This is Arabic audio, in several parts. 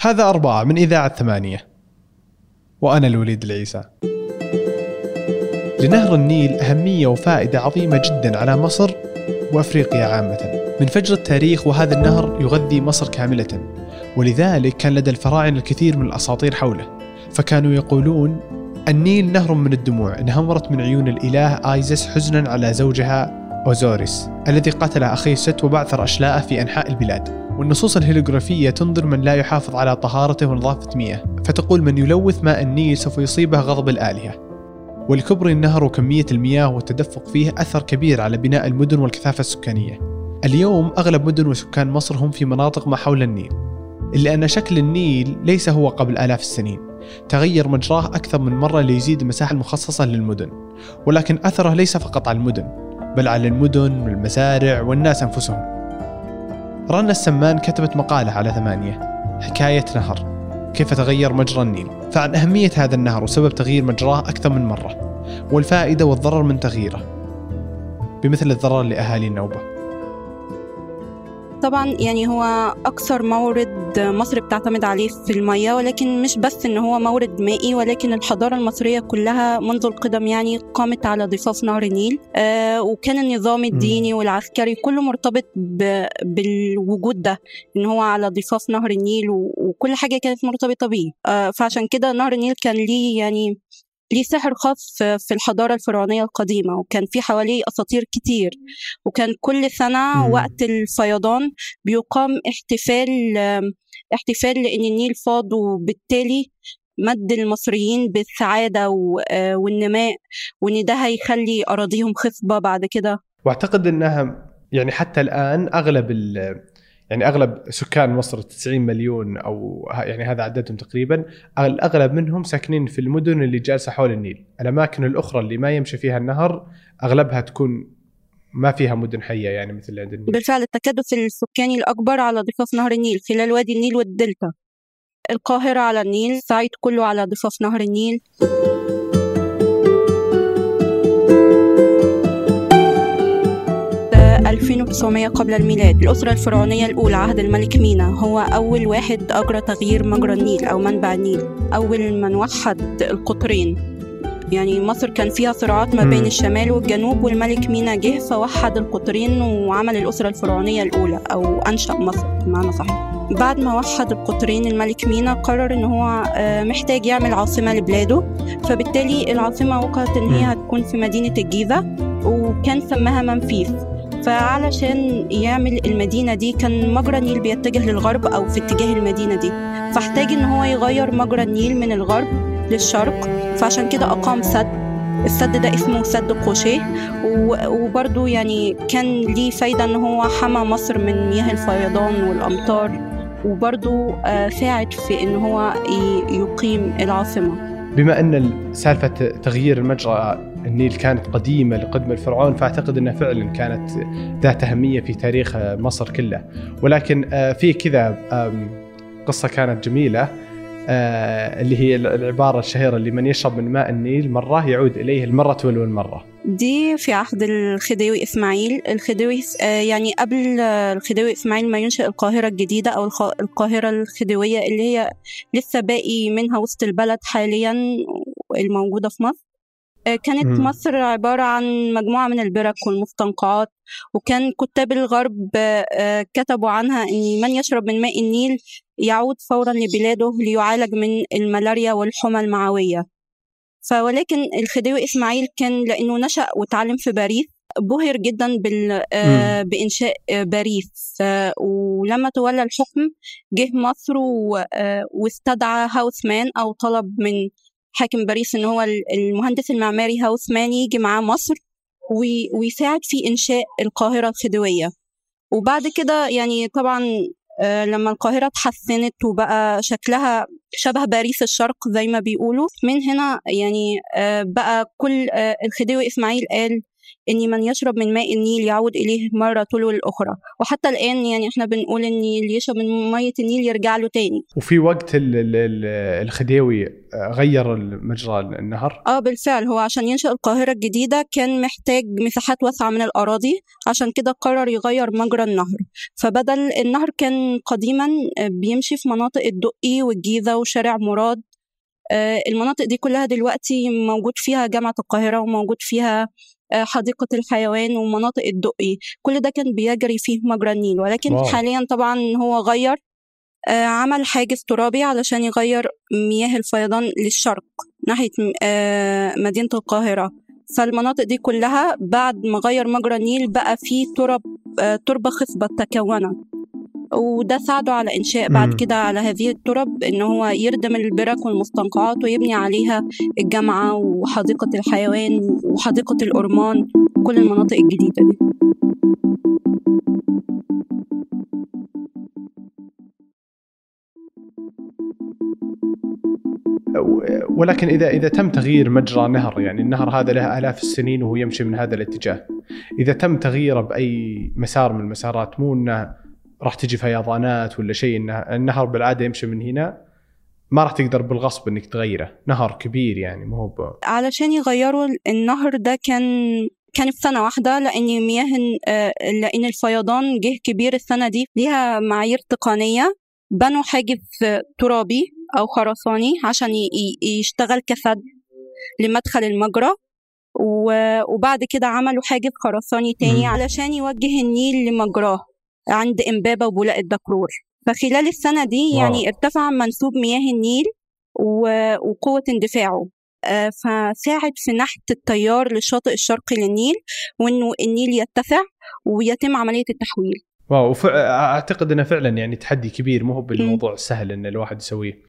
هذا أربعة من إذاعة ثمانية. وأنا الوليد العيسى. لنهر النيل أهمية وفائدة عظيمة جدا على مصر وأفريقيا عامة. من فجر التاريخ وهذا النهر يغذي مصر كاملة. ولذلك كان لدى الفراعنة الكثير من الأساطير حوله. فكانوا يقولون النيل نهر من الدموع انهمرت من عيون الإله آيزس حزنا على زوجها أوزوريس الذي قتل أخيه ست وبعثر أشلاءه في أنحاء البلاد. والنصوص الهيلوغرافية تنذر من لا يحافظ على طهارته ونظافة مياهه فتقول من يلوث ماء النيل سوف يصيبه غضب الآلهة. ولكبر النهر وكمية المياه والتدفق فيه أثر كبير على بناء المدن والكثافة السكانية. اليوم أغلب مدن وسكان مصر هم في مناطق ما حول النيل إلا أن شكل النيل ليس هو قبل آلاف السنين. تغير مجراه أكثر من مرة ليزيد المساحة المخصصة للمدن ولكن أثره ليس فقط على المدن بل على المدن والمزارع والناس أنفسهم. رنا السمان كتبت مقالة على ثمانية. حكاية نهر. كيف تغير مجرى النيل؟ فعن أهمية هذا النهر وسبب تغيير مجراه أكثر من مرة. والفائدة والضرر من تغييره. بمثل الضرر لأهالي النوبة. طبعا يعني هو أكثر مورد مصر بتعتمد عليه في المياه ولكن مش بس إن هو مورد مائي ولكن الحضارة المصرية كلها منذ القدم يعني قامت على ضفاف نهر النيل. آه وكان النظام الديني والعسكري كله مرتبط بالوجود ده إن هو على ضفاف نهر النيل وكل حاجة كانت مرتبطة بيه. آه فعشان كده نهر النيل كان ليه يعني ليه سحر خاص في الحضارة الفرعونية القديمة وكان في حواليه أساطير كتير وكان كل سنة مم. وقت الفيضان بيقام احتفال احتفال لأن النيل فاض وبالتالي مد المصريين بالسعادة والنماء وإن ده هيخلي أراضيهم خصبة بعد كده وأعتقد إنها يعني حتى الآن أغلب يعني أغلب سكان مصر 90 مليون أو يعني هذا عددهم تقريبا الاغلب منهم ساكنين في المدن اللي جالسة حول النيل، الأماكن الأخرى اللي ما يمشي فيها النهر أغلبها تكون ما فيها مدن حية يعني مثل عند النيل. بالفعل التكدس السكاني الأكبر على ضفاف نهر النيل خلال وادي النيل والدلتا. القاهرة على النيل، الصعيد كله على ضفاف نهر النيل. 2900 قبل الميلاد. الأسرة الفرعونية الأولى عهد الملك مينا. هو أول واحد أجرى تغيير مجرى النيل أو منبع النيل. أول من وحد القطرين. يعني مصر كان فيها صراعات ما بين الشمال والجنوب والملك مينا جه فوحد القطرين وعمل الأسرة الفرعونية الأولى أو أنشأ مصر بمعنى صح بعد ما وحد القطرين الملك مينا قرر إن هو آه، محتاج يعمل عاصمة لبلاده. فبالتالي العاصمة وقعت إن هي هتكون في مدينة الجيزة وكان سماها منفيس. فعلشان يعمل المدينة دي كان مجرى النيل بيتجه للغرب أو في اتجاه المدينة دي. فاحتاج إن هو يغير مجرى النيل من الغرب للشرق فعشان كده أقام سد. السد ده اسمه سد قوشيه. وبرضه يعني كان ليه فايدة إن هو حمى مصر من مياه الفيضان والأمطار. وبرضه آه، ساعد في إن هو يقيم العاصمة. بما إن سالفة تغيير المجرى النيل كانت قديمة لقدم الفرعون فأعتقد إنها فعلا كانت ذات أهمية في تاريخ مصر كله. ولكن آه، في كذا قصة كانت جميلة آه، اللي هي العبارة الشهيرة اللي من يشرب من ماء النيل مرة يعود إليه المرة تولو المرة دي في عهد الخديوي إسماعيل. الخديوي آه، يعني قبل الخديوي إسماعيل ما ينشئ القاهرة الجديدة أو القاهرة الخديوية اللي هي لسه باقي منها وسط البلد حاليا الموجودة في مصر. كانت م. مصر عبارة عن مجموعة من البرك والمستنقعات وكان كتاب الغرب كتبوا عنها أن من يشرب من ماء النيل يعود فورا لبلاده ليعالج من الملاريا والحمى المعوية. فولكن الخديوي إسماعيل كان لأنه نشأ وتعلم في باريس بهر جدا بال آه، بإنشاء باريس. ولما تولى الحكم جه مصر آه، واستدعى هاوسمان أو طلب من حاكم باريس إن هو المهندس المعماري هاوسمان يجي معاه مصر ويساعد في إنشاء القاهرة الخديوية وبعد كده يعني طبعا آه، لما القاهرة اتحسنت وبقى شكلها شبه باريس الشرق زي ما بيقولوا من هنا يعني آه، بقى كل آه، الخديوي إسماعيل قال إن من يشرب من ماء النيل يعود إليه مرة تلو الأخرى. وحتى الآن يعني إحنا بنقول إن اللي يشرب من مية النيل يرجع له تاني. وفي وقت الخديوي غير مجرى النهر؟ آه بالفعل. هو عشان ينشئ القاهرة الجديدة كان محتاج مساحات واسعة من الأراضي. عشان كده قرر يغير مجرى النهر. فبدل النهر كان قديما بيمشي في مناطق الدقي والجيزة وشارع مراد. آه، المناطق دي كلها دلوقتي موجود فيها جامعة القاهرة وموجود فيها حديقة الحيوان ومناطق الدقي. كل ده كان بيجري فيه مجرى النيل ولكن واو. حاليا طبعا هو غير آه، عمل حاجز ترابي علشان يغير مياه الفيضان للشرق ناحية مدينة القاهرة. فالمناطق دي كلها بعد ما غير مجرى النيل بقى فيه تراب تربة خصبة تكونت. وده ساعده على إنشاء بعد كده على هذه الترب إن هو يردم البرك والمستنقعات ويبني عليها الجامعة وحديقة الحيوان وحديقة الأرمان كل المناطق الجديدة دي. ولكن إذا إذا تم تغيير مجرى نهر يعني النهر هذا له آلاف السنين وهو يمشي من هذا الاتجاه إذا تم تغييره بأي مسار من المسارات مو إنه راح تجي فيضانات ولا شيء النهر بالعادة يمشي من هنا. ما راح تقدر بالغصب إنك تغيره. نهر كبير يعني مو هو علشان يغيروا النهر ده كان كان في سنة واحدة لأن مياه لأن الفيضان جه كبير السنة دي. ليها معايير تقنية. بنوا حاجز ترابي أو خرساني عشان يشتغل كسد لمدخل المجرى. وبعد كده عملوا حاجز خرساني تاني علشان يوجه النيل لمجراه. عند إمبابة وبولاق الدكرور. فخلال السنة دي يعني ارتفع منسوب مياه النيل وقوة اندفاعه. آه، فساعد في نحت التيار للشاطئ الشرقي للنيل وإنه النيل يتسع ويتم عملية التحويل. واو أعتقد إنه فعلا يعني تحدي كبير مو بالموضوع السهل إن الواحد يسويه.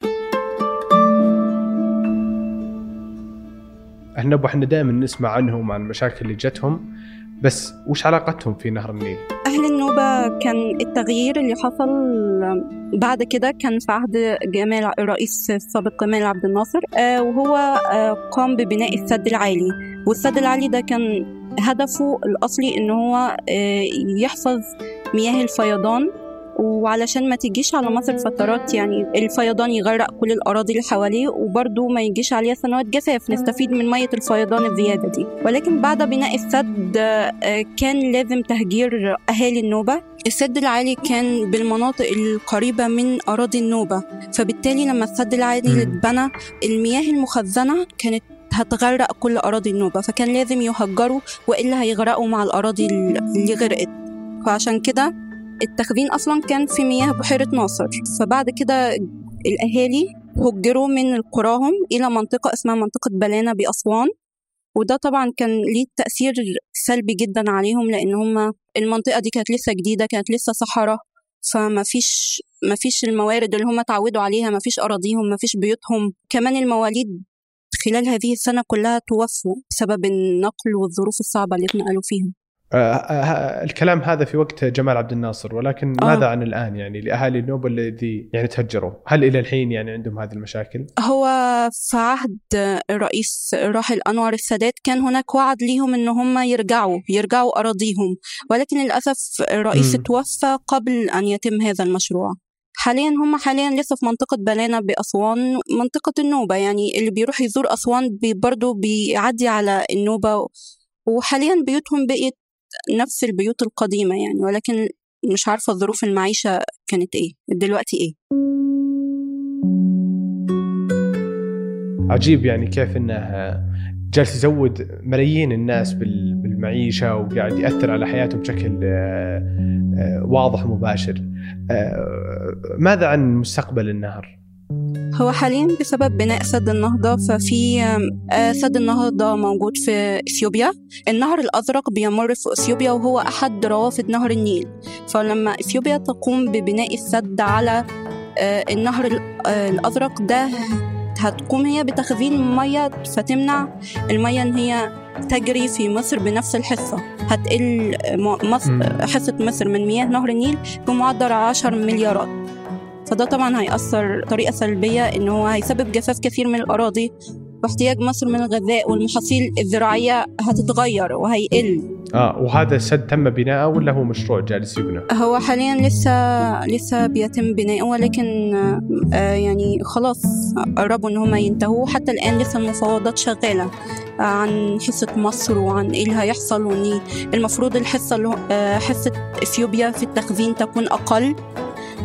إحنا إحنا دائما نسمع عنهم عن المشاكل اللي جتهم. بس وش علاقتهم في نهر النيل؟ أهل النوبة كان التغيير اللي حصل بعد كده كان في عهد جمال الرئيس السابق جمال عبد الناصر آه، وهو آه، قام ببناء السد العالي والسد العالي ده كان هدفه الأصلي إن هو آه، يحفظ مياه الفيضان وعلشان ما تجيش على مصر فترات يعني الفيضان يغرق كل الأراضي اللي حواليه وبرده ما يجيش عليها سنوات جفاف. نستفيد من مية الفيضان الزيادة دي. ولكن بعد بناء السد آه، كان لازم تهجير أهالي النوبة. السد العالي كان بالمناطق القريبة من أراضي النوبة. فبالتالي لما السد العالي اتبنى المياه المخزنة كانت هتغرق كل أراضي النوبة. فكان لازم يهجروا وإلا هيغرقوا مع الأراضي اللي غرقت. فعشان كده التخزين أصلا كان في مياه بحيرة ناصر فبعد كده الأهالي هجروا من قراهم إلى منطقة اسمها منطقة بلانة بأسوان وده طبعا كان ليه تأثير سلبي جدا عليهم لأن هم المنطقة دي كانت لسه جديدة كانت لسه صحراء فما فيش ما فيش الموارد اللي هم اتعودوا عليها ما فيش أراضيهم ما فيش بيوتهم. كمان المواليد خلال هذه السنة كلها توفوا بسبب النقل والظروف الصعبة اللي اتنقلوا فيها. الكلام هذا في وقت جمال عبد الناصر ولكن آه. ماذا عن الآن يعني لأهالي النوبه الذي يعني تهجروا هل إلى الحين يعني عندهم هذه المشاكل هو في عهد الرئيس الراحل انور السادات كان هناك وعد ليهم إن هم يرجعوا يرجعوا أراضيهم ولكن للأسف الرئيس م. توفى قبل أن يتم هذا المشروع حاليا هم حاليا لسه في منطقة بلانة بأسوان منطقة النوبة يعني اللي بيروح يزور أسوان بي برضه بيعدي على النوبة وحاليا بيوتهم بقت نفس البيوت القديمة يعني ولكن مش عارفة ظروف المعيشة كانت إيه دلوقتي إيه عجيب يعني كيف إنه جالس يزود ملايين الناس بالمعيشة وقاعد يأثر على حياتهم بشكل آه، آه، واضح ومباشر. آه، ماذا عن مستقبل النهر؟ هو حاليا بسبب بناء سد النهضة ففي آه، سد النهضة موجود في إثيوبيا. النهر الأزرق بيمر في إثيوبيا وهو أحد روافد نهر النيل. فلما إثيوبيا تقوم ببناء السد على آه، النهر آه، الأزرق ده هتقوم هي بتخزين مية فتمنع المية إن هي تجري في مصر بنفس الحصة. هتقل مصر حصة مصر من مياه نهر النيل بمعدل 10 مليارات. فده طبعا هيأثر طريقة سلبية إن هو هيسبب جفاف كثير من الأراضي واحتياج مصر من الغذاء والمحاصيل الزراعية هتتغير وهيقل. آه وهذا السد تم بناءه ولا هو مشروع جالس يبنى؟ هو حاليا لسه لسه بيتم بناؤه ولكن آه يعني خلاص قربوا إن هم ينتهوا حتى الآن لسه المفاوضات شغالة عن حصة مصر وعن إيه اللي هيحصل وإن المفروض الحصة آه حصة إثيوبيا في التخزين تكون أقل.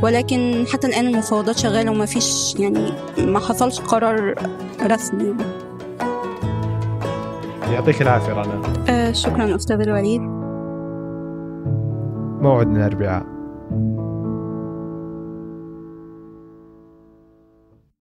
ولكن حتى الآن المفاوضات شغالة وما فيش يعني ما حصلش قرار رسمي. يعطيك العافية رنا. آه شكرا أستاذ الوليد. موعدنا الأربعاء